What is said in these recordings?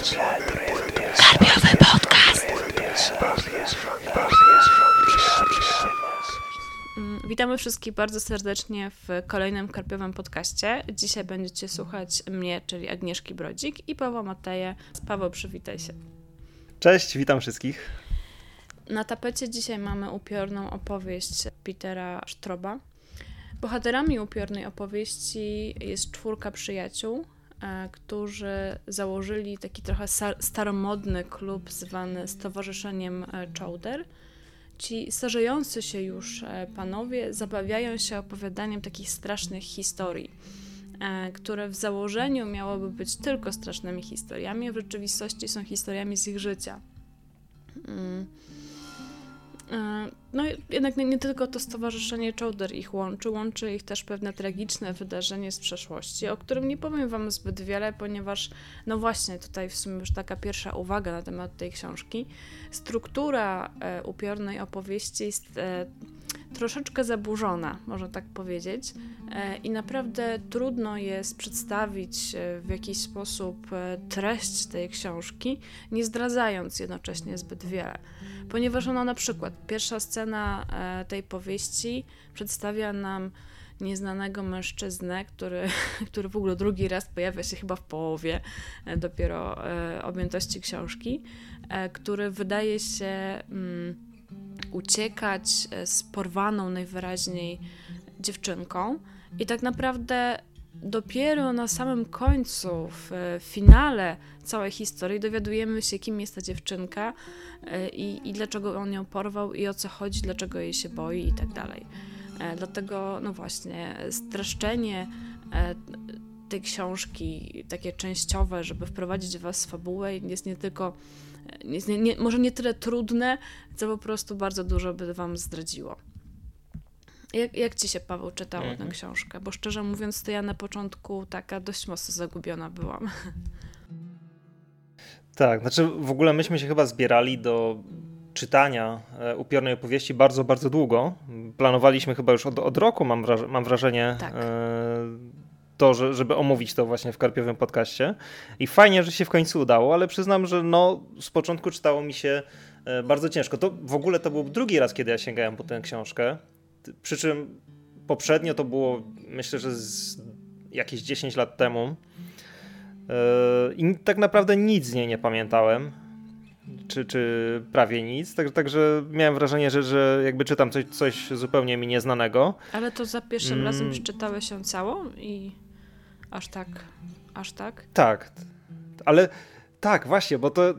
Karpiowy podcast. Mm, witamy wszystkich bardzo serdecznie w kolejnym Karpiowym podcaście. Dzisiaj będziecie słuchać mnie, czyli Agnieszki Brodzik i Pawła Mateje. Paweł, przywitaj się. Cześć, witam wszystkich. Na tapecie dzisiaj mamy upiorną opowieść Petera Sztroba. Bohaterami upiornej opowieści jest czwórka przyjaciół, którzy założyli taki trochę staromodny klub zwany Stowarzyszeniem e, Chowder. Ci starzejący się już e, panowie zabawiają się opowiadaniem takich strasznych historii, które w założeniu miałoby być tylko strasznymi historiami, a w rzeczywistości są historiami z ich życia. Mm. E, no jednak nie, nie, tylko to stowarzyszenie Chowder ich łączy, łączy ich też pewne tragiczne wydarzenie z przeszłości, o którym nie powiem wam zbyt wiele, ponieważ no właśnie tutaj w sumie już taka pierwsza uwaga na temat tej książki. Struktura e, upiornej opowieści jest e, troszeczkę zaburzona, można tak powiedzieć, e, i naprawdę trudno jest przedstawić e, w jakiś sposób e, treść tej książki, nie zdradzając jednocześnie zbyt wiele. Ponieważ ona na przykład, pierwsza scena tej powieści przedstawia nam nieznanego mężczyznę, który, który w ogóle drugi raz pojawia się chyba w połowie dopiero objętości książki, który wydaje się. Hmm, uciekać e, z porwaną najwyraźniej dziewczynką. I tak naprawdę dopiero na samym końcu, w finale całej historii, dowiadujemy się, kim jest ta dziewczynka e, i, i dlaczego on ją porwał, i o co chodzi, dlaczego jej się boi, i tak dalej. E, dlatego, no właśnie, streszczenie tej książki, takie częściowe, żeby wprowadzić Was w fabułę, jest nie tylko nie, nie, może nie tyle trudne, co po prostu bardzo dużo by Wam zdradziło. Jak, jak Ci się, Paweł, czytało tę mhm. książkę? Bo szczerze mówiąc, to ja na początku taka dość mocno zagubiona byłam. Tak, znaczy w ogóle myśmy się chyba zbierali do czytania e, upiornej opowieści bardzo, bardzo długo. Planowaliśmy chyba już od, od roku, mam, wraż mam wrażenie, tak. e, to, że, żeby omówić to właśnie w Karpiowym podcaście. I fajnie, że się w końcu udało, ale przyznam, że no, z początku czytało mi się e, bardzo ciężko. To w ogóle to był drugi raz, kiedy ja sięgałem po tę książkę. Przy czym poprzednio to było, myślę, że jakieś 10 lat temu. E, I tak naprawdę nic z niej nie pamiętałem. Czy, czy prawie nic. Także, także miałem wrażenie, że, że jakby czytam coś, coś zupełnie mi nieznanego. Ale to za pierwszym mm. razem przeczytałeś ją całą i Aż tak, aż tak? Tak, ale tak, właśnie, bo to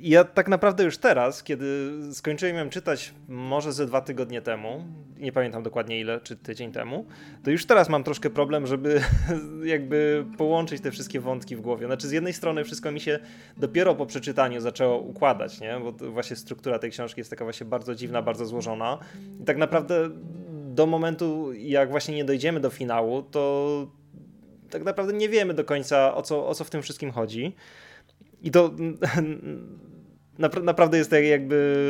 ja tak naprawdę już teraz, kiedy skończyłem ją czytać może ze dwa tygodnie temu, nie pamiętam dokładnie ile, czy tydzień temu, to już teraz mam troszkę problem, żeby jakby połączyć te wszystkie wątki w głowie. Znaczy z jednej strony wszystko mi się dopiero po przeczytaniu zaczęło układać, nie? bo właśnie struktura tej książki jest taka właśnie bardzo dziwna, bardzo złożona i tak naprawdę do momentu, jak właśnie nie dojdziemy do finału, to tak naprawdę nie wiemy do końca o co, o co w tym wszystkim chodzi. I to naprawdę jest tak jakby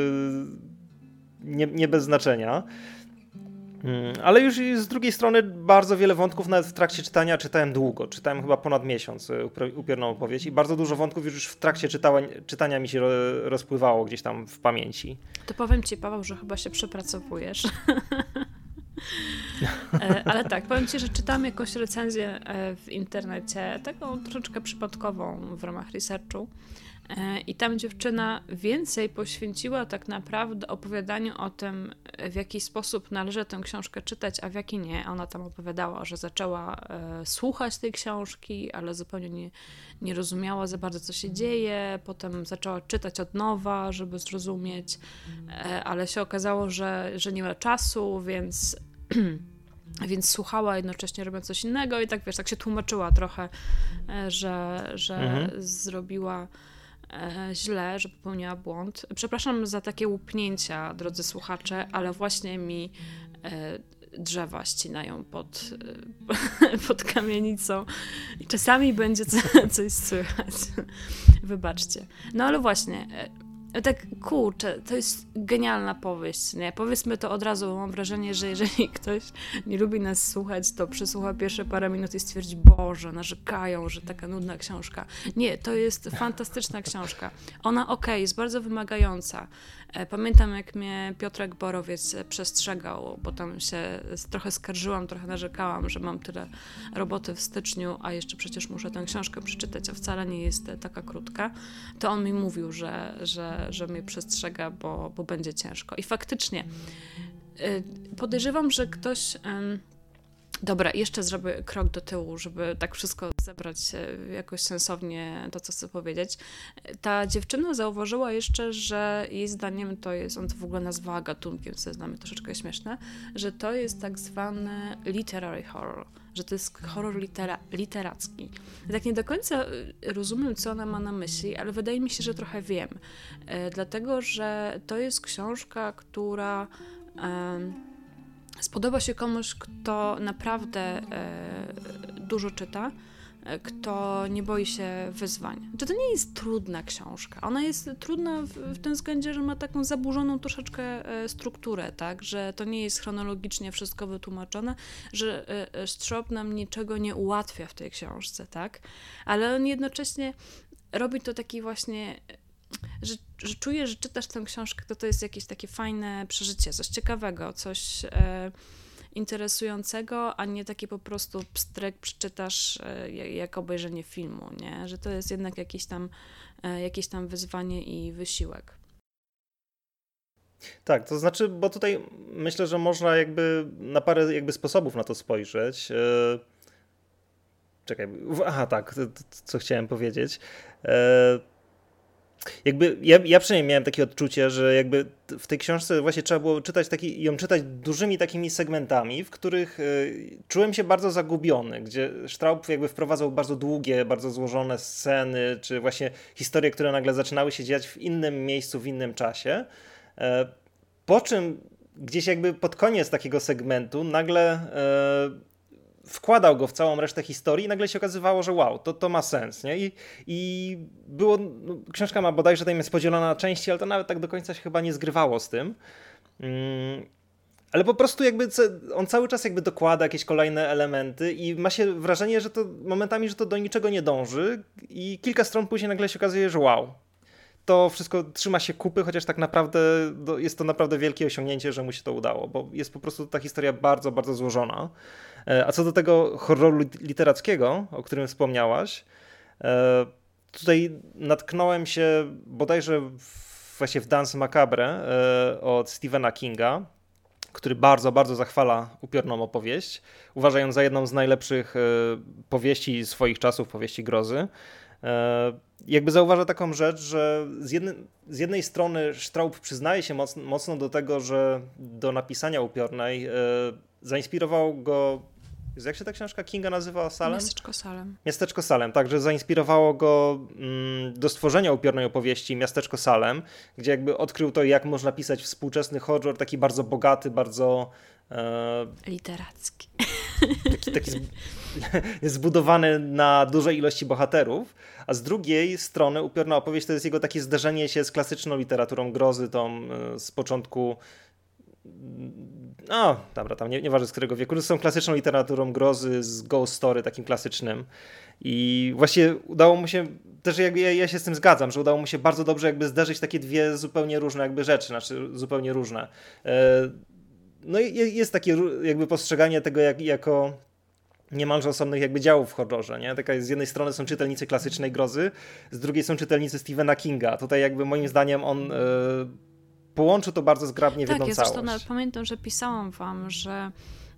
nie, nie bez znaczenia. Mm, ale już z drugiej strony bardzo wiele wątków nawet w trakcie czytania czytałem długo. Czytałem chyba ponad miesiąc y, upiorną opowieść i bardzo dużo wątków już w trakcie czytała, czytania mi się rozpływało gdzieś tam w pamięci. To powiem ci, Paweł, że chyba się przepracowujesz. E, ale tak, powiem Ci, że czytam jakąś recenzję e, w internecie, taką troszeczkę przypadkową w ramach researchu. E, I tam dziewczyna więcej poświęciła tak naprawdę opowiadaniu o tym, w jaki sposób należy tę książkę czytać, a w jaki nie. Ona tam opowiadała, że zaczęła słuchać tej książki, ale zupełnie nie, nie rozumiała za bardzo, co się dzieje. Potem zaczęła czytać od nowa, żeby zrozumieć, ale się okazało, że, że nie ma czasu, więc. Więc słuchała jednocześnie robiąc coś innego i tak wiesz, tak się tłumaczyła trochę, że, że mhm. zrobiła e, źle, że popełniła błąd. Przepraszam za takie łupnięcia, drodzy słuchacze, ale właśnie mi e, drzewa ścinają pod, e, pod kamienicą i czasami będzie co, coś słychać. Wybaczcie. No ale właśnie, tak kurczę, to jest genialna powieść, nie? Powiedzmy to od razu, bo mam wrażenie, że jeżeli ktoś nie lubi nas słuchać, to przesłucha pierwsze parę minut i stwierdzi, Boże, narzekają, że taka nudna książka. Nie, to jest fantastyczna książka. Ona, okej, okay, jest bardzo wymagająca. E, pamiętam, jak mnie Piotrek Borowiec przestrzegał, bo tam się trochę skarżyłam, trochę narzekałam, że mam tyle roboty w styczniu, a jeszcze przecież muszę tę książkę przeczytać, a wcale nie jest taka krótka. To on mi mówił, że, że, że mnie przestrzega, bo, bo będzie ciężko. I faktycznie y, podejrzewam, że ktoś. Dobra, jeszcze zrobię krok do tyłu, żeby tak wszystko zebrać jakoś sensownie to, co chcę powiedzieć. Ta dziewczyna zauważyła jeszcze, że jej zdaniem to jest, on to w ogóle nazwała gatunkiem, co jest troszeczkę śmieszne, że to jest tak zwany literary horror, że to jest horror litera literacki. Tak nie do końca y, rozumiem, co ona ma na myśli, ale wydaje mi się, że trochę wiem. E, dlatego, że to jest książka, która spodoba się komuś, kto naprawdę e, dużo czyta, e, kto nie boi się wyzwań. To, to nie jest trudna książka. Ona jest trudna w, w tym względzie, że ma taką zaburzoną troszeczkę e, strukturę, tak? Że to nie jest chronologicznie wszystko wytłumaczone, że Strop nam niczego nie ułatwia w tej książce, tak? Ale on jednocześnie robi to taki właśnie że, że czujesz, że czytasz tę książkę, to to jest jakieś takie fajne przeżycie, coś ciekawego, coś e, interesującego, a nie takie po prostu pstrek przeczytasz e, jak obejrzenie filmu, nie? Że to jest jednak jakieś tam, e, jakieś tam wyzwanie i wysiłek. Tak, to znaczy, bo tutaj myślę, że można jakby na parę jakby sposobów na to spojrzeć. E, czekaj, aha tak, co chciałem powiedzieć. E, jakby ja, ja przynajmniej miałem takie odczucie, że jakby w tej książce właśnie trzeba było czytać taki, ją czytać dużymi takimi segmentami, w których y, czułem się bardzo zagubiony, gdzie Straub jakby wprowadzał bardzo długie, bardzo złożone sceny, czy właśnie historie, które nagle zaczynały się dziać w innym miejscu, w innym czasie. E, po czym gdzieś jakby pod koniec takiego segmentu nagle e, wkładał go w całą resztę historii i nagle się okazywało, że wow, to, to ma sens, nie? I, i było, no, książka ma bodajże tam jest podzielona na części, ale to nawet tak do końca się chyba nie zgrywało z tym. Mm, ale po prostu jakby on cały czas jakby dokłada jakieś kolejne elementy i ma się wrażenie, że to momentami, że to do niczego nie dąży i kilka stron później nagle się okazuje, że wow, to wszystko trzyma się kupy, chociaż tak naprawdę jest to naprawdę wielkie osiągnięcie, że mu się to udało, bo jest po prostu ta historia bardzo, bardzo złożona. E, a co do tego horroru literackiego, o którym wspomniałaś, e, tutaj natknąłem się bodajże właśnie w Dance Macabre e, od Stephena Kinga, który bardzo, bardzo zachwala upiorną opowieść, uważając za jedną z najlepszych powieści swoich czasów, powieści grozy. Jakby zauważa taką rzecz, że z, jednej, z jednej strony Straub przyznaje się mocno, mocno do tego, że do napisania upiornej zainspirował go jak się ta książka Kinga nazywa? Salem? Miasteczko Salem. Miasteczko Salem, także zainspirowało go mm, do stworzenia upiornej opowieści Miasteczko Salem, gdzie jakby odkrył to, jak można pisać współczesny horror, taki bardzo bogaty, bardzo... E, Literacki. Taki, taki zbudowany na dużej ilości bohaterów, a z drugiej strony upiorna opowieść to jest jego takie zderzenie się z klasyczną literaturą grozy, tą e, z początku no, dobra, tam nie, nieważne z którego wieku, są klasyczną literaturą grozy z Ghost Story, takim klasycznym. I właśnie udało mu się, też ja, ja się z tym zgadzam, że udało mu się bardzo dobrze jakby zderzyć takie dwie zupełnie różne jakby rzeczy, znaczy zupełnie różne. E, no jest takie jakby postrzeganie tego jak, jako niemalże osobnych jakby działów w horrorze, nie? Taka z jednej strony są czytelnicy klasycznej grozy, z drugiej są czytelnicy Stephena Kinga. Tutaj jakby moim zdaniem on e, połączy to bardzo zgrabnie tak, w jedną ja całość. Tak, ja pamiętam, że pisałam wam, że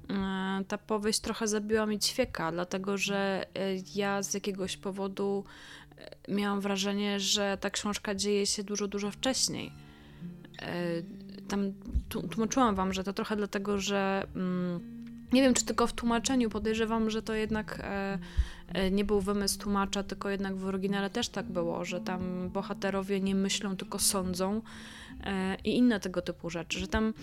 e, ta powieść trochę zabiła mi ćwieka, dlatego że e, ja z jakiegoś powodu miałam wrażenie, że ta książka dzieje się dużo, dużo wcześniej. Tam tłumaczyłam wam, że to trochę dlatego, że mm, nie wiem, czy tylko w tłumaczeniu podejrzewam, że to jednak nie był wymysł tłumacza, tylko jednak w oryginale też tak było, że tam bohaterowie nie myślą, tylko sądzą E, i inne tego typu rzeczy, że tam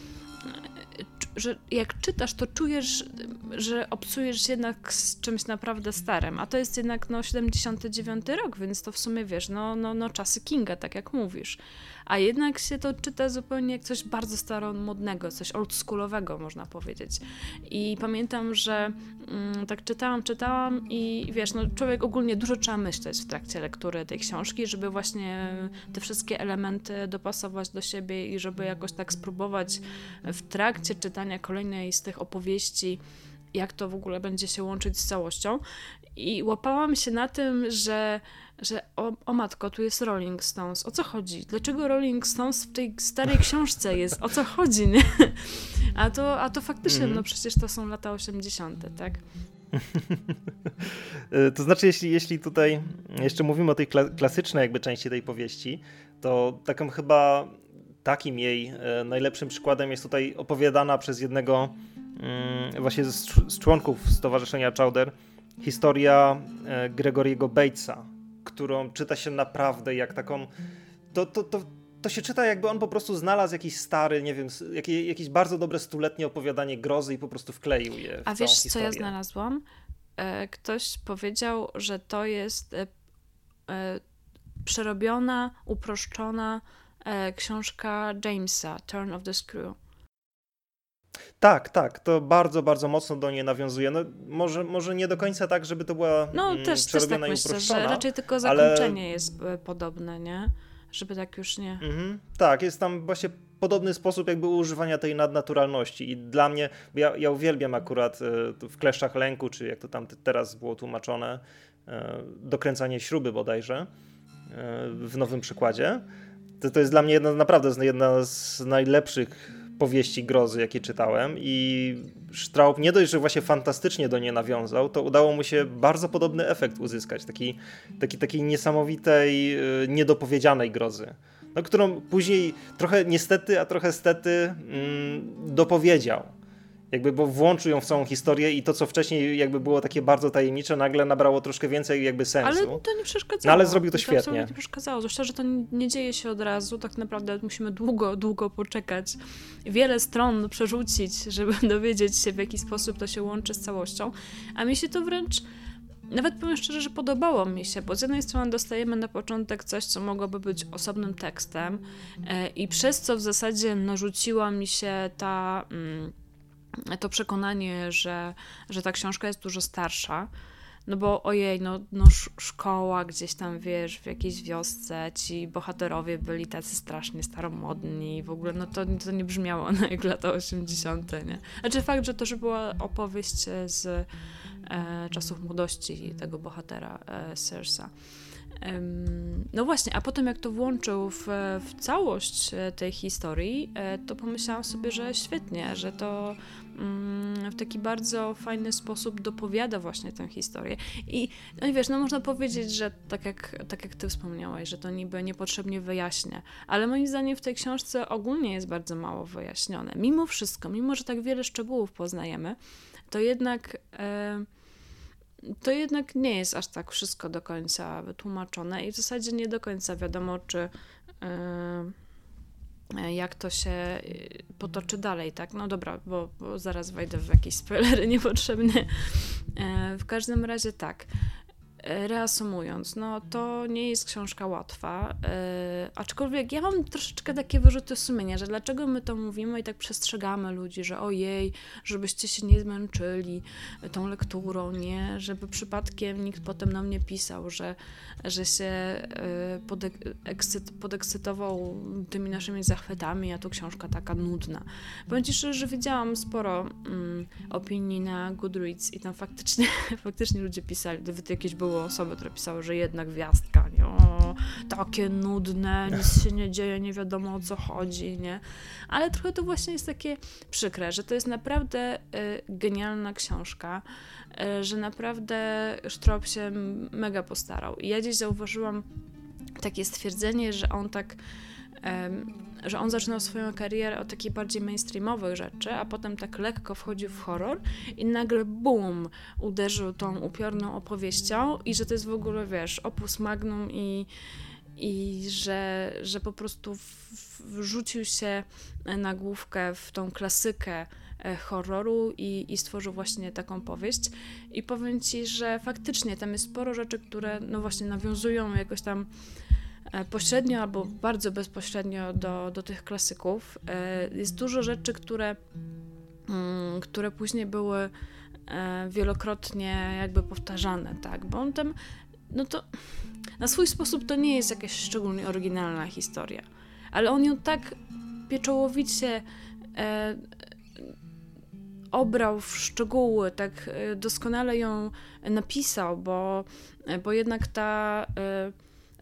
e, że jak czytasz, to czujesz, że obcujesz jednak z czymś naprawdę starym, a to jest jednak no 79 rok, więc to w sumie wiesz, no, no, no czasy Kinga, tak jak mówisz. A jednak się to czyta zupełnie jak coś bardzo staromodnego, coś oldschoolowego można powiedzieć. I pamiętam, że mm, tak czytałam, czytałam i wiesz, no człowiek ogólnie dużo trzeba myśleć w trakcie lektury tej książki, żeby właśnie te wszystkie elementy dopasować do siebie i żeby jakoś tak spróbować w trakcie czytania kolejnej z tych opowieści jak to w ogóle będzie się łączyć z całością. I łapałam się na tym, że, że o, o, matko, tu jest Rolling Stones. O co chodzi? Dlaczego Rolling Stones w tej starej książce jest? O co chodzi? Nie? A, to, a to faktycznie, mm. no przecież to są lata 80., tak? to znaczy, jeśli, jeśli tutaj jeszcze mówimy o tej klasycznej jakby części tej powieści, to taką chyba takim jej e, najlepszym przykładem jest tutaj opowiadana przez jednego właśnie z, z członków Stowarzyszenia Chowder historia e, Gregoriego Batesa, którą czyta się naprawdę jak taką. To, to, to, to się czyta, jakby on po prostu znalazł jakiś stary, nie wiem, jakieś bardzo dobre stuletnie opowiadanie grozy i po prostu wkleił je. W A wiesz, co ja znalazłam? E, ktoś powiedział, że to jest przerobiona, uproszczona książka Jamesa, Turn of the Screw. Tak, tak, to bardzo, bardzo mocno do niej nawiązuje. No, może, może nie do końca tak, żeby to była No mm, też, też tak myślę, że raczej tylko zakończenie ale... jest e, podobne, nie? Żeby tak już nie... Mhm, tak, jest tam właśnie podobny sposób jakby używania tej nadnaturalności i dla mnie, ja, ja uwielbiam akurat e, w Kleszczach Lęku, czy jak to tam teraz było tłumaczone, e, dokręcanie śruby bodajże w nowym przykładzie. To, to jest dla mnie jedna, naprawdę jedna z najlepszych powieści grozy, jakie czytałem i Straub nie dość, że właśnie fantastycznie do niej nawiązał, to udało mu się bardzo podobny efekt uzyskać, taki, taki, takiej niesamowitej, y, niedopowiedzianej grozy, no, którą później trochę niestety, a trochę stety mm, dopowiedział jakby, bo włączył ją w całą historię i to, co wcześniej jakby było takie bardzo tajemnicze, nagle nabrało troszkę więcej jakby sensu. Ale to nie przeszkadzało. No, ale zrobił to, to świetnie. nie przeszkadzało, zwłaszcza, że to nie dzieje się od razu, tak naprawdę musimy długo, długo poczekać, wiele stron przerzucić, żeby dowiedzieć się, w jaki sposób to się łączy z całością, a mi się to wręcz nawet powiem szczerze, że podobało mi się, bo z jednej strony dostajemy na początek coś, co mogłoby być osobnym tekstem e, i przez co w zasadzie narzuciła mi się ta... Mm, to przekonanie, że, że ta książka jest dużo starsza. No bo ojej, no, no szkoła gdzieś tam, wiesz, w jakiejś wiosce, ci bohaterowie byli tacy strasznie staromodni w ogóle, no to, to nie brzmiało na jak lata 80., nie? Znaczy fakt, że to, że była opowieść z e, czasów młodości tego bohatera, e, Sersa. No właśnie, a potem jak to włączył w, w całość e, tej historii, e, to pomyślałam sobie, że świetnie, że to w taki bardzo fajny sposób dopowiada właśnie tę historię. I no i wiesz, no można powiedzieć, że tak jak, tak jak ty wspomniałaś, że to niby niepotrzebnie wyjaśnia, ale moim zdaniem w tej książce ogólnie jest bardzo mało wyjaśnione. Mimo wszystko, mimo że tak wiele szczegółów poznajemy, to jednak... E, to jednak nie jest aż tak wszystko do końca wytłumaczone i w zasadzie nie do końca wiadomo, czy yy, jak to się y, potoczy dalej, tak? No dobra, bo, bo zaraz wejdę w jakieś spoilery niepotrzebne. Yy, w każdym razie tak. Reasumując, no to nie jest książka łatwa, yy, aczkolwiek ja mam troszeczkę takie wyrzuty sumienia, że dlaczego my to mówimy i tak przestrzegamy ludzi, że ojej, żebyście się nie zmęczyli tą lekturą, nie, żeby przypadkiem nikt potem nam nie pisał, że, że się yy, podekscyt, podekscytował tymi naszymi zachwytami, a to książka taka nudna. Powiem Ci szczerze, że widziałam sporo mm, opinii na Goodreads i tam faktycznie, faktycznie ludzie pisali, gdyby jakieś było osoby, które pisały, że jednak gwiazdka, nie? O, takie nudne, nic się nie dzieje, nie wiadomo o co chodzi, nie? Ale trochę to właśnie jest takie przykre, że to jest naprawdę y, genialna książka, y, że naprawdę Sztrop się mega postarał. I ja dziś zauważyłam takie stwierdzenie, że on tak że on zaczynał swoją karierę od takich bardziej mainstreamowych rzeczy, a potem tak lekko wchodził w horror i nagle boom, uderzył tą upiorną opowieścią i że to jest w ogóle, wiesz, opus magnum i, i że, że po prostu wrzucił się na główkę w tą klasykę e, horroru i, i stworzył właśnie taką powieść. I powiem ci, że faktycznie tam jest sporo rzeczy, które no właśnie nawiązują jakoś tam pośrednio albo bardzo bezpośrednio do, do tych klasyków. Jest dużo rzeczy, które, mm, które później były wielokrotnie jakby powtarzane, tak, bo on tam, no to na swój sposób to nie jest jakaś szczególnie oryginalna historia, ale on ją tak pieczołowicie e, obrał w szczegóły, tak e, doskonale ją napisał, bo, e, bo jednak ta e,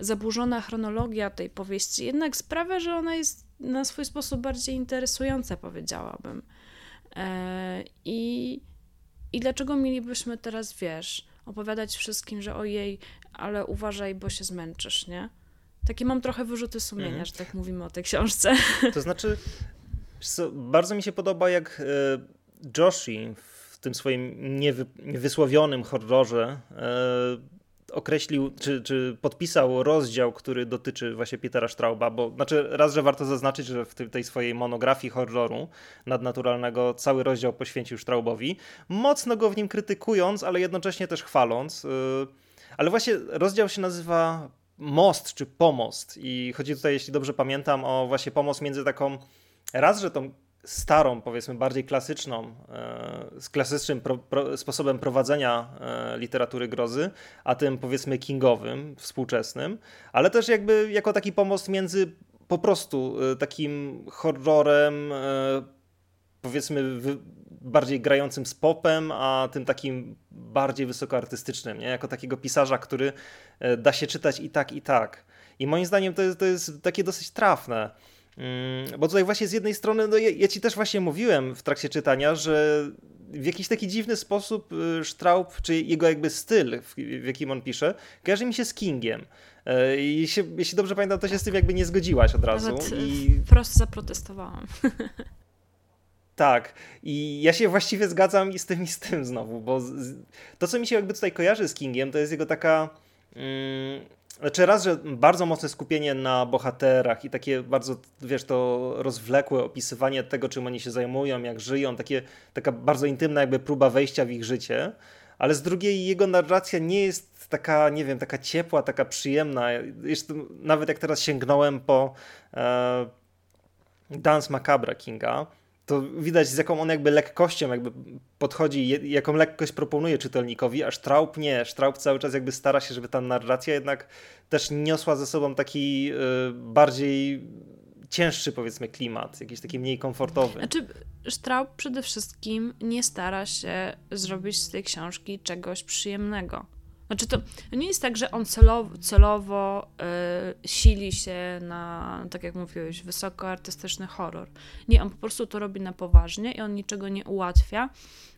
zaburzona chronologia tej powieści jednak sprawia, że ona jest na swój sposób bardziej interesująca, powiedziałabym. E, I, I dlaczego mielibyśmy teraz, wiesz, opowiadać wszystkim, że ojej, ale uważaj, bo się zmęczysz, nie? Takie mam trochę wyrzuty sumienia, mhm. że tak mówimy o tej książce. To znaczy, bardzo mi się podoba, jak e, Joshi w tym swoim niewy, niewysłowionym horrorze e, określił, czy, czy podpisał rozdział, który dotyczy właśnie Petera Strauba, bo znaczy raz, że warto zaznaczyć, że w tej swojej monografii horroru nadnaturalnego cały rozdział poświęcił Straubowi, mocno go w nim krytykując, ale jednocześnie też chwaląc. Y, ale właśnie rozdział się nazywa Most czy Pomost i chodzi tutaj, jeśli dobrze pamiętam, o właśnie pomost między taką raz, że tą starą, powiedzmy bardziej klasyczną, e, z klasycznym pro, pro, sposobem prowadzenia e, literatury grozy, a tym powiedzmy kingowym, współczesnym, ale też jakby jako taki pomost między po prostu e, takim horrorem, powiedzmy bardziej grającym z popem, a tym takim bardziej wysokoartystycznym, nie? jako takiego pisarza, który da się czytać i tak, i tak. I moim zdaniem to jest, to jest takie dosyć trafne. Mm, bo tutaj właśnie z jednej strony, no ja, ja, ci też właśnie mówiłem w trakcie czytania, że w jakiś taki dziwny sposób y, Straub, czy jego jakby styl, w, w jakim on pisze, kojarzy mi się z Kingiem. E, I się, jeśli dobrze pamiętam, to się z tym jakby nie zgodziłaś od razu. Nawet i wprost zaprotestowałam. Tak, i ja się właściwie zgadzam i z tym i z tym znowu, bo to, co mi się jakby tutaj kojarzy z Kingiem, to jest jego taka. Mm, znaczy raz, że bardzo mocne skupienie na bohaterach i takie bardzo, wiesz, to rozwlekłe opisywanie tego, czym oni się zajmują, jak żyją, takie, taka bardzo intymna jakby próba wejścia w ich życie, ale z drugiej jego narracja nie jest taka, nie wiem, taka ciepła, taka przyjemna. Jeszcze, nawet jak teraz sięgnąłem po e, Dance Macabre Kinga, to widać z jaką on jakby lekkością jakby podchodzi, jaką lekkość proponuje czytelnikowi, a Straub nie. Straub cały czas jakby stara się, żeby ta narracja jednak też niosła ze sobą taki y, bardziej cięższy powiedzmy klimat, jakiś taki mniej komfortowy. Znaczy Straub przede wszystkim nie stara się zrobić z tej książki czegoś przyjemnego. Znaczy to nie jest tak, że on celowo, celowo y, sili się na, tak jak mówiłeś, wysokoartystyczny horror. Nie, on po prostu to robi na poważnie i on niczego nie ułatwia,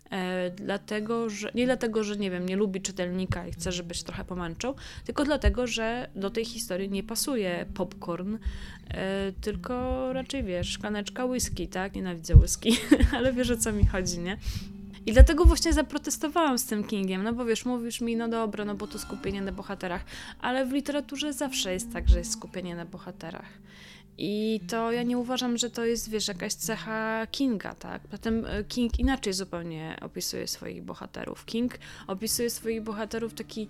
y, dlatego, że, nie dlatego, że nie wiem, nie lubi czytelnika i chce, żeby się trochę pomęczył, tylko dlatego, że do tej historii nie pasuje popcorn, y, tylko raczej wiesz, szklaneczka whisky, tak? Nienawidzę whisky, ale wiesz o co mi chodzi, nie? I dlatego właśnie zaprotestowałam z tym Kingiem, no bo wiesz, mówisz mi, no dobra, no bo to skupienie na bohaterach, ale w literaturze zawsze jest tak, że jest skupienie na bohaterach. I to ja nie uważam, że to jest, wiesz, jakaś cecha Kinga, tak? Potem e, King inaczej zupełnie opisuje swoich bohaterów. King opisuje swoich bohaterów taki.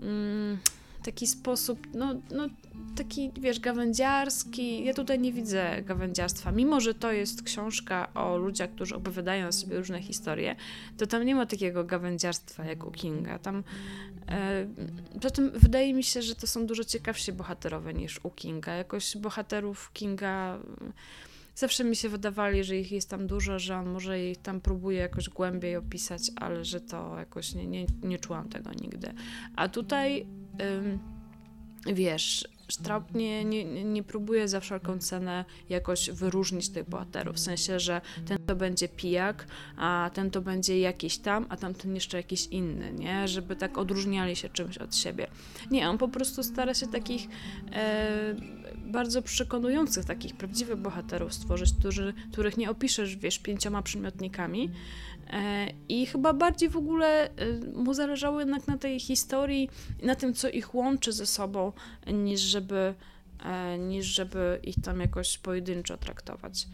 Mm, taki sposób, no, no taki, wiesz, gawędziarski. Ja tutaj nie widzę gawędziarstwa. Mimo, że to jest książka o ludziach, którzy opowiadają sobie różne historie, to tam nie ma takiego gawędziarstwa jak u Kinga. Tam, e, zatem wydaje mi się, że to są dużo ciekawsi bohaterowie niż u Kinga. Jakoś bohaterów Kinga zawsze mi się wydawali, że ich jest tam dużo, że on może ich tam próbuje jakoś głębiej opisać, ale że to jakoś nie, nie, nie czułam tego nigdy. A tutaj wiesz, Straub nie, nie, nie próbuje za wszelką cenę jakoś wyróżnić tych bohaterów, w sensie, że ten to będzie pijak, a ten to będzie jakiś tam, a tamten jeszcze jakiś inny, nie? Żeby tak odróżniali się czymś od siebie. Nie, on po prostu stara się takich e, bardzo przekonujących, takich prawdziwych bohaterów stworzyć, którzy, których nie opiszesz, wiesz, pięcioma przymiotnikami, I chyba bardziej w ogóle e, mu zależało jednak na tej historii, na tym, co ich łączy ze sobą, niż żeby, e, niż żeby ich tam jakoś pojedynczo traktować.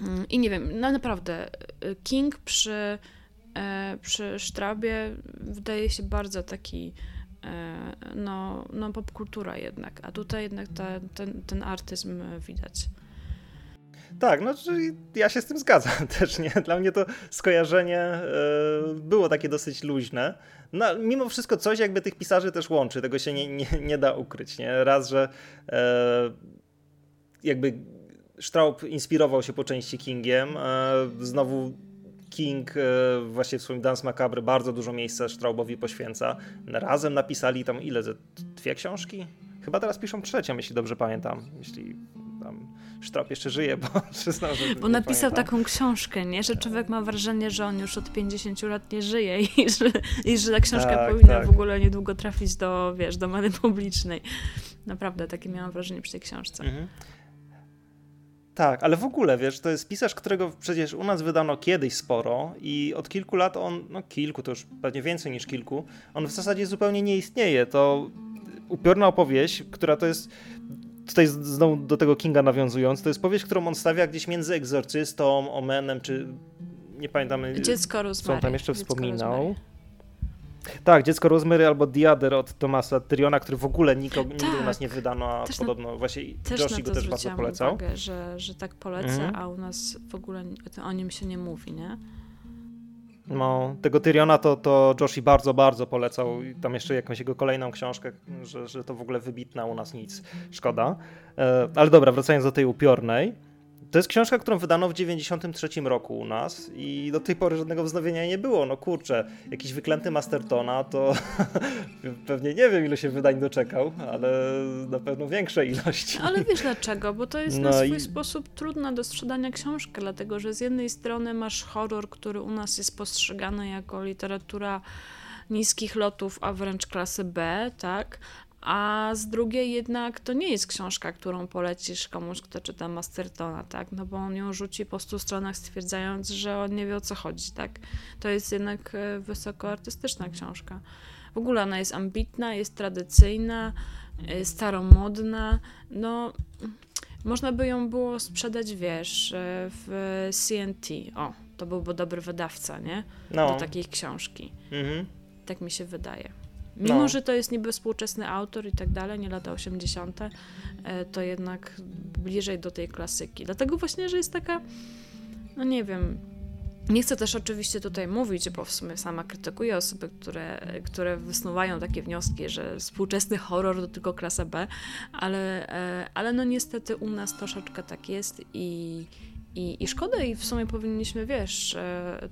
Mm, I nie wiem, no naprawdę, King przy, przy Sztrabie wydaje się bardzo taki no, no popkultura jednak, a tutaj jednak ta, ten, ten artyzm widać. Tak, no ja się z tym zgadzam też, nie? Dla mnie to skojarzenie e, było takie dosyć luźne. No, mimo wszystko coś jakby tych pisarzy też łączy, tego się nie, nie, nie da ukryć, nie? Raz, że e, jakby Straub inspirował się po części Kingiem, e, znowu King właśnie w swoim Dance Macabre bardzo dużo miejsca Straubowi poświęca. Razem napisali tam ile? Dwie książki? Chyba teraz piszą trzecią, jeśli dobrze pamiętam. Jeśli tam Sztrop jeszcze żyje, bo przyznał, że Bo napisał pamiętam. taką książkę, nie? Że człowiek ma wrażenie, że on już od 50 lat nie żyje i że, i że ta książka tak, powinna tak. w ogóle niedługo trafić do, wiesz, do many publicznej. Naprawdę, takie miałam wrażenie przy tej książce. Mhm. Tak, ale w ogóle, wiesz, to jest pisarz, którego przecież u nas wydano kiedyś sporo i od kilku lat on, no kilku, to już pewnie więcej niż kilku, on w zasadzie zupełnie nie istnieje. To upiorna opowieść, która to jest tutaj znowu do tego Kinga nawiązując, to jest powieść, którą on stawia gdzieś między Egzorcystą, Omenem, czy nie pamiętamy, Dziecko Rosemary. co on tam jeszcze Dziecko wspominał. Rosemary. Tak, Dziecko Rosemary albo Diader od Tomasa Tyriona, który w ogóle nikogo, tak, nigdy u nas nie wydano, a podobno na, właśnie Joshi go też bardzo polecał. Uwagę, że, że tak poleca, mhm. a u nas w ogóle o nim się nie mówi, nie? No, tego Tyriona to, to Joshi bardzo, bardzo polecał. I tam jeszcze jakąś jego kolejną książkę, że, że to w ogóle wybitna u nas nic. Szkoda. E, ale dobra, wracając do tej upiornej. To jest książka, którą wydano w 93 roku u nas i do tej pory żadnego wznowienia nie było. No kurczę, jakiś wyklęty Mastertona to pewnie nie wiem, ile się wydań doczekał, ale na pewno większe ilości. Ale wiesz dlaczego? Bo to jest no na swój i... sposób trudna do sprzedania książka, dlatego że z jednej strony masz horror, który u nas jest postrzegany jako literatura niskich lotów, a wręcz klasy B, tak? A z drugiej jednak to nie jest książka, którą polecisz komuś, kto czyta Mastertona, tak? No bo on ją rzuci po stu stronach stwierdzając, że on nie wie o co chodzi, tak? To jest jednak e, wysoko artystyczna książka. W ogóle ona jest ambitna, jest tradycyjna, e, staromodna, no można by ją było sprzedać, wiesz, e, w CNT. O, to byłby dobry wydawca, nie? No. Do takiej książki. Mhm. Tak mi się wydaje. Mimo, no. że to jest niby współczesny autor i tak dalej, nie lata 80., e, to jednak bliżej do tej klasyki. Dlatego właśnie, że jest taka, no nie wiem, nie chcę też oczywiście tutaj mówić, bo w sumie sama krytykuję osoby, które, które wysnuwają takie wnioski, że współczesny horror to tylko klasa B, ale, e, ale no niestety u nas troszeczkę tak jest i, i, I szkoda i w sumie powinniśmy, wiesz,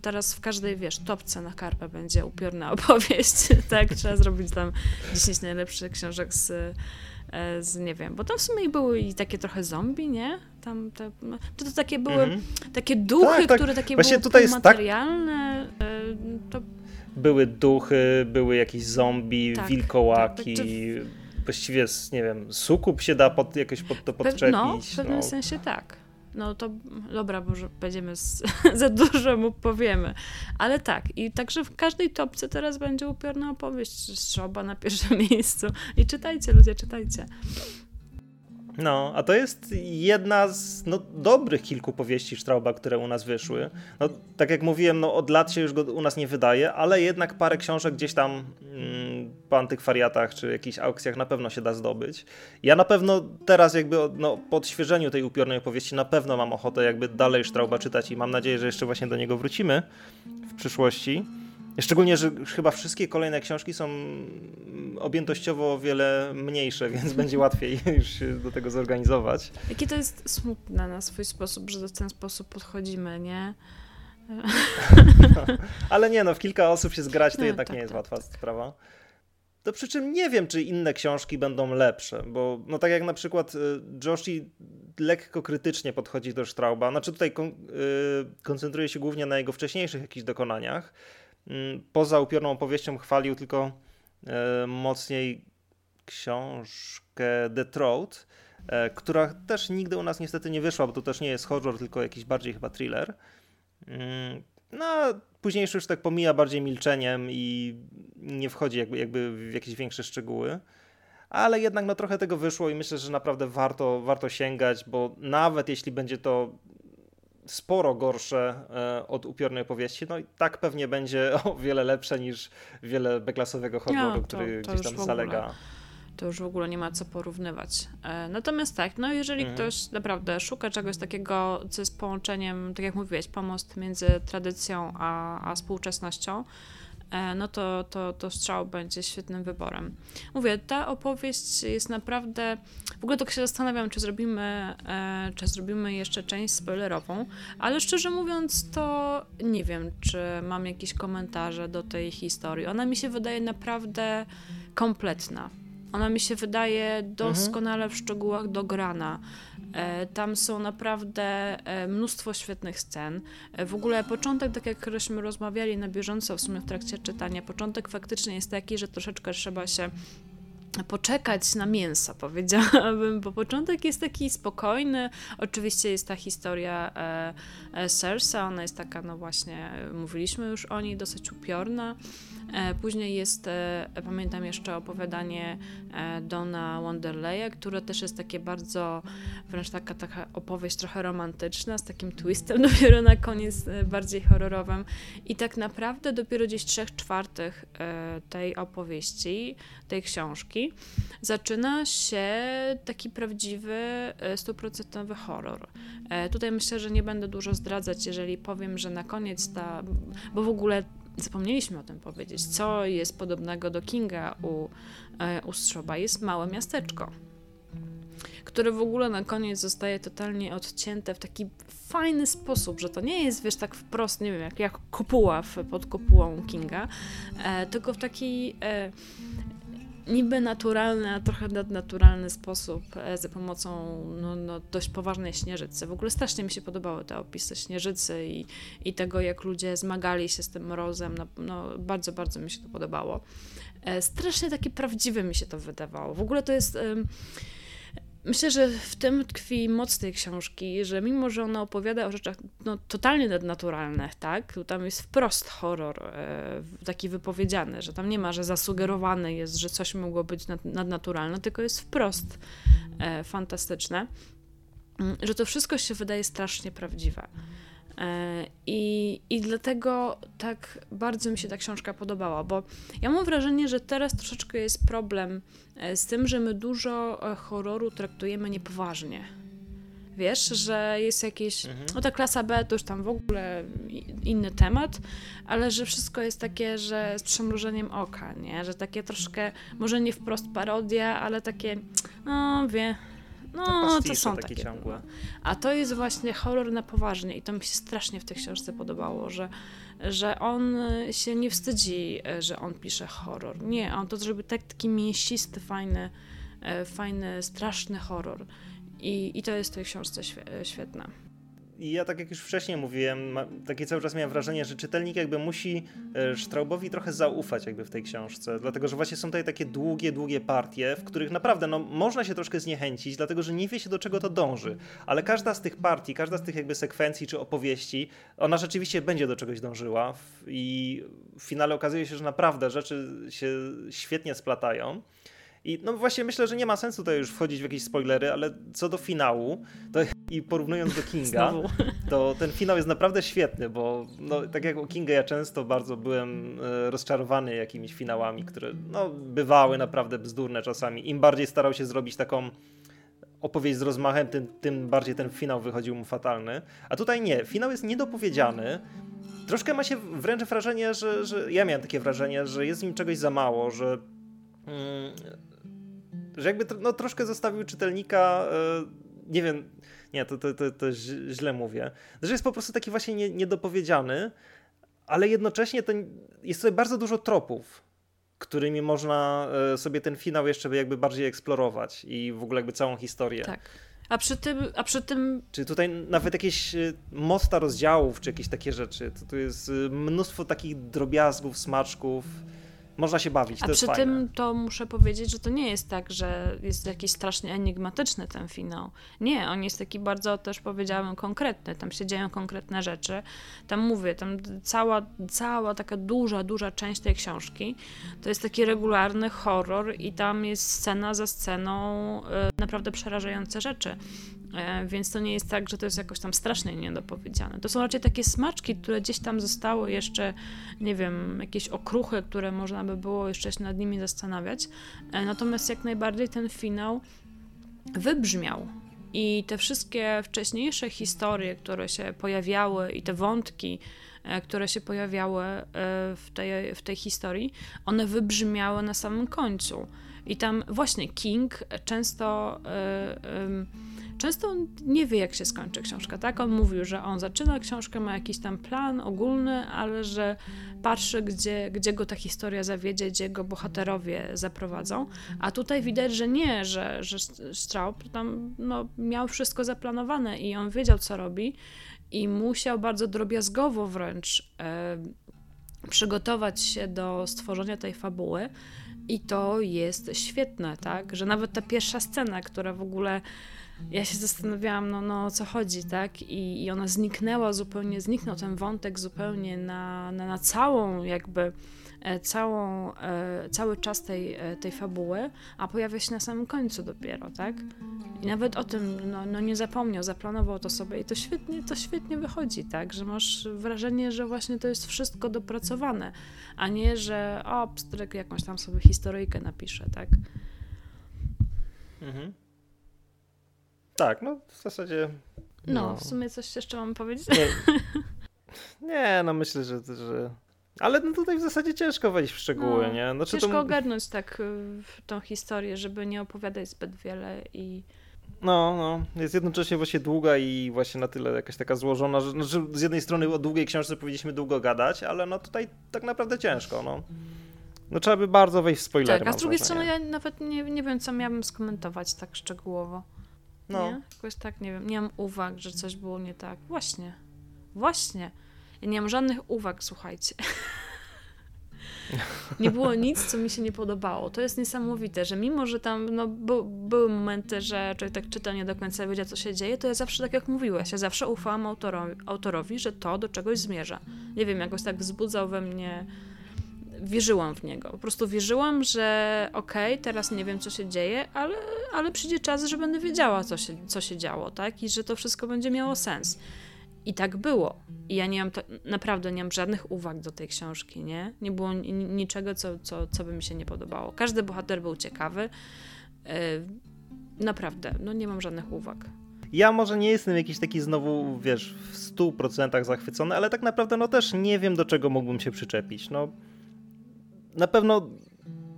teraz w każdej, wiesz, topce na karpę będzie upiorna opowieść, tak? Trzeba zrobić tam 10 najlepszych książek z, e, z, nie wiem, bo tam w sumie były i takie trochę zombie, nie? Tam te, no, to, to takie były, mm -hmm. takie duchy, tak, tak. które takie Właśnie były tak- materialne, tak... to... Były duchy, były jakieś zombie, tak, wilkołaki... Tak, Właściwie, nie wiem, sukup się da pod, jakoś pod to podczepić. No, w pewnym no. sensie tak no to dobra, może będziemy z, za dużo mu powiemy. Ale tak, i także w każdej topce teraz będzie upiorna opowieść Szoba na pierwszym miejscu. I czytajcie, ludzie, czytajcie. No, a to jest jedna z no, dobrych kilku powieści Strauba, które u nas wyszły. No, tak jak mówiłem, no, od lat się już go u nas nie wydaje, ale jednak parę książek gdzieś tam mm, po antykwariatach czy jakichś aukcjach na pewno się da zdobyć. Ja na pewno teraz jakby no, po odświeżeniu tej upiornej opowieści na pewno mam ochotę jakby dalej Strauba czytać i mam nadzieję, że jeszcze właśnie do niego wrócimy w przyszłości. Szczególnie, że chyba wszystkie kolejne książki są objętościowo o wiele mniejsze, więc będzie łatwiej już się do tego zorganizować. Jakie to jest smutne na swój sposób, że w ten sposób podchodzimy, nie? Ale nie, no w kilka osób się zgrać to no, jednak tak, nie jest tak, łatwa tak. sprawa. To przy czym nie wiem, czy inne książki będą lepsze, bo no tak jak na przykład y, Joshi lekko krytycznie podchodzi do Strauba, znaczy tutaj kon y, koncentruje się głównie na jego wcześniejszych jakichś dokonaniach, Mm, poza upiorną opowieścią chwalił tylko e, mocniej książkę The Throat, e, która też nigdy u nas niestety nie wyszła, bo to też nie jest horror, tylko jakiś bardziej chyba thriller. Mm, no, późniejszy już tak pomija bardziej milczeniem i nie wchodzi jakby, jakby w jakieś większe szczegóły. Ale jednak no trochę tego wyszło i myślę, że naprawdę warto, warto sięgać, bo nawet jeśli będzie to sporo gorsze e, od upiornej opowieści, no i tak pewnie będzie o wiele lepsze niż wiele beklasowego horroru, no, to, który to gdzieś tam zalega to już w ogóle nie ma co porównywać. E, natomiast tak, no jeżeli mhm. ktoś naprawdę szuka czegoś takiego, co jest połączeniem, tak jak mówiłeś, pomost między tradycją a, a współczesnością, no to, to, to strzał będzie świetnym wyborem. Mówię, ta opowieść jest naprawdę. W ogóle tak się zastanawiam, czy zrobimy, e, czy zrobimy jeszcze część spoilerową, ale szczerze mówiąc, to nie wiem, czy mam jakieś komentarze do tej historii. Ona mi się wydaje naprawdę kompletna. Ona mi się wydaje doskonale w szczegółach dograna. E, tam są naprawdę e, mnóstwo świetnych scen. E, w ogóle początek, tak jak żeśmy rozmawiali na bieżąco w sumie w trakcie czytania, początek faktycznie jest taki, że troszeczkę trzeba się poczekać na mięsa, powiedziałabym, bo początek jest taki spokojny. Oczywiście jest ta historia e, e, Cersa, ona jest taka, no właśnie, mówiliśmy już o niej, dosyć upiorna. E, później jest, e, pamiętam jeszcze opowiadanie e, Dona Wonderleya, które też jest takie bardzo, wręcz taka, taka opowieść trochę romantyczna, z takim twistem dopiero na koniec bardziej horrorowym. I tak naprawdę dopiero gdzieś trzech czwartych tej opowieści, tej książki, zaczyna się taki prawdziwy, stuprocentowy horror. Tutaj myślę, że nie będę dużo zdradzać, jeżeli powiem, że na koniec ta, bo w ogóle zapomnieliśmy o tym powiedzieć, co jest podobnego do Kinga u, e, u Strzoba, jest małe miasteczko, które w ogóle na koniec zostaje totalnie odcięte w taki fajny sposób, że to nie jest, wiesz, tak wprost, nie wiem, jak, jak kopuła w, pod kopułą Kinga, e, tylko w taki e, niby naturalny, a trochę nadnaturalny sposób e, za pomocą no, no, dość poważnej śnieżycy. W ogóle strasznie mi się podobały te opisy śnieżycy i, i tego, jak ludzie zmagali się z tym mrozem. No, no bardzo, bardzo mi się to podobało. E, strasznie takie prawdziwe mi się to wydawało. W ogóle to jest... Myślę, że w tym tkwi moc tej książki, że mimo, że ona opowiada o rzeczach no, totalnie nadnaturalnych, tak, tam jest wprost horror e, taki wypowiedziany, że tam nie ma, że zasugerowane jest, że coś mogło być nad, nadnaturalne, tylko jest wprost e, fantastyczne, mm, że to wszystko się wydaje strasznie prawdziwe. E, I, I dlatego tak bardzo mi się ta książka podobała, bo ja mam wrażenie, że teraz troszeczkę jest problem e, z tym, że my dużo e, horroru traktujemy niepoważnie. Wiesz, że jest jakieś. Mhm. No ta klasa B to już tam w ogóle inny temat, ale że wszystko jest takie, że z przymrużeniem oka, nie? Że takie troszkę, może nie wprost parodia, ale takie, no wie, no, to są takie, takie ciągłe. A to jest właśnie horror na poważnie i to mi się strasznie w tej książce podobało, że, że on się nie wstydzi, że on pisze horror. Nie, on to zrobi tak, taki mięsisty, fajny, e, fajny, straszny horror. I, I to jest w tej książce świetne. I ja, tak jak już wcześniej mówiłem, takie cały czas miałem wrażenie, że czytelnik jakby musi e, Straubowi trochę zaufać jakby w tej książce, dlatego że właśnie są tutaj takie długie, długie partie, w których naprawdę no, można się troszkę zniechęcić, dlatego że nie wie się do czego to dąży, ale każda z tych partii, każda z tych jakby sekwencji czy opowieści, ona rzeczywiście będzie do czegoś dążyła i w finale okazuje się, że naprawdę rzeczy się świetnie splatają. I no właśnie myślę, że nie ma sensu tutaj już wchodzić w jakieś spoilery, ale co do finału, to i porównując do Kinga, to ten finał jest naprawdę świetny, bo no, tak jak u Kinga ja często bardzo byłem e, rozczarowany jakimiś finałami, które no, bywały naprawdę bzdurne czasami. Im bardziej starał się zrobić taką opowieść z rozmachem, tym, tym bardziej ten finał wychodził mu fatalny. A tutaj nie, finał jest niedopowiedziany. Troszkę ma się wręcz wrażenie, że, że ja miałem takie wrażenie, że jest im czegoś za mało, że mm, że jakby no, troszkę zostawił czytelnika, e, nie wiem, nie, to, to, to, to źle mówię, że jest po prostu taki właśnie nie, niedopowiedziany, ale jednocześnie jest sobie bardzo dużo tropów, którymi można e, sobie ten finał jeszcze jakby bardziej eksplorować i w ogóle jakby całą historię. Tak. A przy tym, a przy tym... Czy tutaj nawet jakieś e, mosta rozdziałów, czy jakieś takie rzeczy, to tu jest mnóstwo takich drobiazgów, smaczków, można się bawić. A przy tym to muszę powiedzieć, że to nie jest tak, że jest jakiś strasznie enigmatyczny ten finał. Nie, on jest taki bardzo też powiedziałem konkretny. Tam się dzieją konkretne rzeczy. Tam mówię, tam cała, cała taka duża, duża część tej książki to jest taki regularny horror i tam jest scena za sceną y, naprawdę przerażające rzeczy. E, więc to nie jest tak, że to jest jakoś tam strasznie niedopowiedziane. To są raczej takie smaczki, które gdzieś tam zostały jeszcze, nie wiem, jakieś okruchy, które można by było jeszcze się nad nimi zastanawiać. E, natomiast jak najbardziej ten finał wybrzmiał. I te wszystkie wcześniejsze historie, które się pojawiały, i te wątki, e, które się pojawiały w tej, w tej historii, one wybrzmiały na samym końcu. I tam właśnie King często. Yy, yy, Często on nie wie, jak się skończy książka, tak? On mówił, że on zaczyna książkę, ma jakiś tam plan ogólny, ale że patrzy, gdzie, gdzie go ta historia zawiedzie, gdzie go bohaterowie zaprowadzą. A tutaj widać, że nie, że, że Straub tam no, miał wszystko zaplanowane i on wiedział, co robi i musiał bardzo drobiazgowo wręcz e, przygotować się do stworzenia tej fabuły. I to jest świetne, tak? Że nawet ta pierwsza scena, która w ogóle ja się zastanawiałam, no, no o co chodzi, tak? I, I ona zniknęła zupełnie, zniknął ten wątek zupełnie na, na, na całą jakby e, całą, e, cały czas tej, e, tej fabuły, a pojawia się na samym końcu dopiero, tak? I nawet o tym no, no nie zapomniał, zaplanował to sobie i to świetnie, to świetnie wychodzi, tak? Że masz wrażenie, że właśnie to jest wszystko dopracowane, a nie, że o, pstryk jakąś tam sobie historyjkę napisze, tak? Mhm. Tak, no w zasadzie. No, no w sumie coś jeszcze mam powiedzieć. Nie, nie no myślę, że, że. Ale no tutaj w zasadzie ciężko wejść w szczegóły, no, nie? No, ciężko to... ogarnąć tak y, tą historię, żeby nie opowiadać zbyt wiele i. No, no, jest jednocześnie właśnie długa i właśnie na tyle jakaś taka złożona, że znaczy z jednej strony o długiej książce powinniśmy długo gadać, ale no tutaj tak naprawdę ciężko, no. No trzeba by bardzo wejść w spoilery. Tak, a z drugiej strony ja nawet nie, nie wiem, co miałabym skomentować tak szczegółowo. No. Nie? Jakoś tak, nie wiem, nie mam uwag, że coś było nie tak. Właśnie. Właśnie. Ja nie mam żadnych uwag, słuchajcie. nie było nic, co mi się nie podobało. To jest niesamowite, że mimo, że tam no, by, były momenty, że człowiek tak czyta, nie do końca wiedział, co się dzieje, to ja zawsze, tak jak mówiłaś, ja zawsze ufałam autorowi, autorowi że to do czegoś zmierza. Nie wiem, jakoś tak wzbudzał we mnie wierzyłam w niego. Po prostu wierzyłam, że okej, okay, teraz nie wiem, co się dzieje, ale, ale przyjdzie czas, że będę wiedziała, co się, co się działo, tak? I że to wszystko będzie miało sens. I tak było. I ja nie mam, naprawdę nie mam żadnych uwag do tej książki, nie? Nie było niczego, co, co, co by mi się nie podobało. Każdy bohater był ciekawy. Yy, naprawdę, no nie mam żadnych uwag. Ja może nie jestem jakiś taki znowu, wiesz, w 100% zachwycony, ale tak naprawdę no też nie wiem, do czego mógłbym się przyczepić. No, na pewno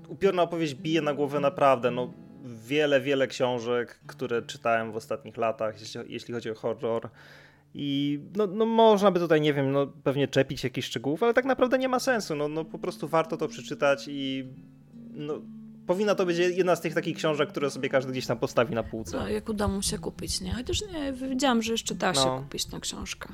upiorna opowieść bije na głowę naprawdę. No, wiele, wiele książek, które czytałem w ostatnich latach, jeśli, jeśli chodzi o horror. I no, no można by tutaj, nie wiem, no pewnie czepić jakichś szczegółów, ale tak naprawdę nie ma sensu. No, no po prostu warto to przeczytać i no, powinna to być jedna z tych takich książek, które sobie każdy gdzieś tam postawi na półce. No, jak uda mu się kupić, nie? Chociaż nie, wiedziałam, że jeszcze da się no. kupić tę książkę.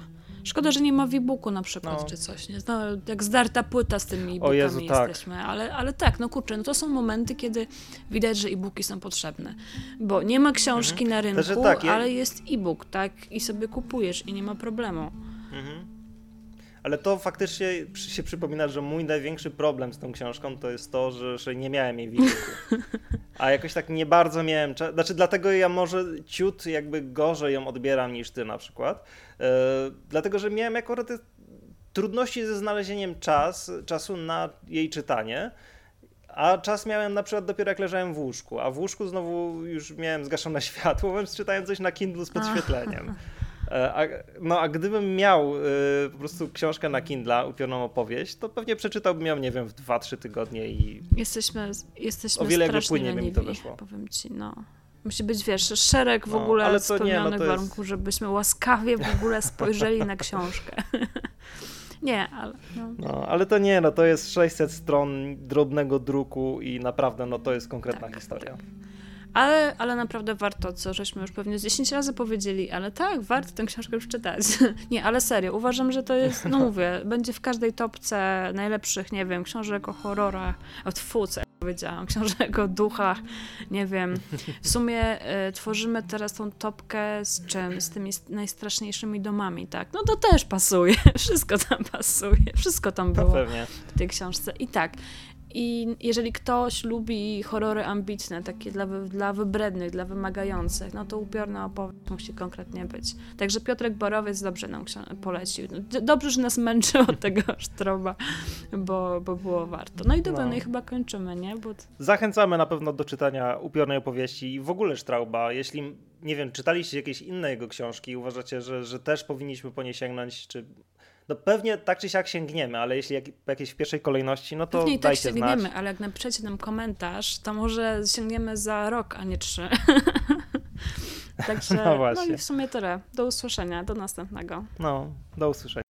Szkoda, że nie ma w e-booku na przykład, no. czy coś, nie? No, jak zdarta płyta z tymi e-bookami Jezu, tak. jesteśmy, ale, ale tak, no kurczę, no to są momenty, kiedy widać, że e-booki są potrzebne, bo nie ma książki mhm. na rynku, znaczy, tak, ale jest e-book, tak? I sobie kupujesz i nie ma problemu. Mhm ale to faktycznie się przypomina, że mój największy problem z tą książką to jest to, że, że nie miałem jej widoku. A jakoś tak nie bardzo miałem czasu. Znaczy, dlatego ja może ciut jakby gorzej ją odbieram niż ty na przykład. Yy, dlatego, że miałem akurat trudności ze znalezieniem czas, czasu na jej czytanie. A czas miałem na przykład dopiero jak leżałem w łóżku, a w łóżku znowu już miałem zgaszone światło, więc czytałem coś na Kindle z podświetleniem. a, no a gdybym miał y, po prostu książkę na Kindle, upiorną opowieść, to pewnie przeczytałbym ją, nie wiem, w 2-3 tygodnie i. Jesteśmy, jesteśmy o wiele jakby płynie mi to wyszło. Powiem ci, no. Musi być, wiesz, szereg w no, ogóle ale spełnionych nie, no warunków, jest... żebyśmy łaskawie w ogóle spojrzeli na książkę. nie, ale... No. no. ale to nie, no to jest 600 stron drobnego druku i naprawdę, no to jest konkretna tak, historia. Tak. Ale, ale naprawdę warto, co żeśmy już pewnie z 10 razy powiedzieli, ale tak, warto tę książkę już czytać. nie, ale serio, uważam, że to jest, no mówię, będzie w każdej topce najlepszych, nie wiem, książek o horrorach, o ja powiedziałam, książek o duchach, nie wiem. W sumie y, tworzymy teraz tą topkę z czym? Z tymi najstraszniejszymi domami, tak? No to też pasuje, wszystko tam pasuje, wszystko tam było w tej książce. I tak, i jeżeli ktoś lubi horrory ambitne, takie dla, dla wybrednych, dla wymagających, no to upiorna opowieść musi konkretnie być. Także Piotrek Borowiec dobrze nam polecił. Dobrze, że nas męczy od tego sztroba, bo, bo było warto. No i dobra, no, no i chyba kończymy, nie? Bo... Zachęcamy na pewno do czytania upiornej opowieści i w ogóle Sztrauba. Jeśli, nie wiem, czytaliście jakieś inne jego książki i uważacie, że, że też powinniśmy po nie sięgnąć, czy no pewnie tak czy siak sięgniemy, ale jeśli jak, jakieś w pierwszej kolejności, no to pewnie tak dajcie tak sięgniemy, znać. ale jak napiszecie nam komentarz, to może sięgniemy za rok, a nie trzy. Także no, właśnie. no i w sumie tyle. Do usłyszenia, do następnego. No, do usłyszenia.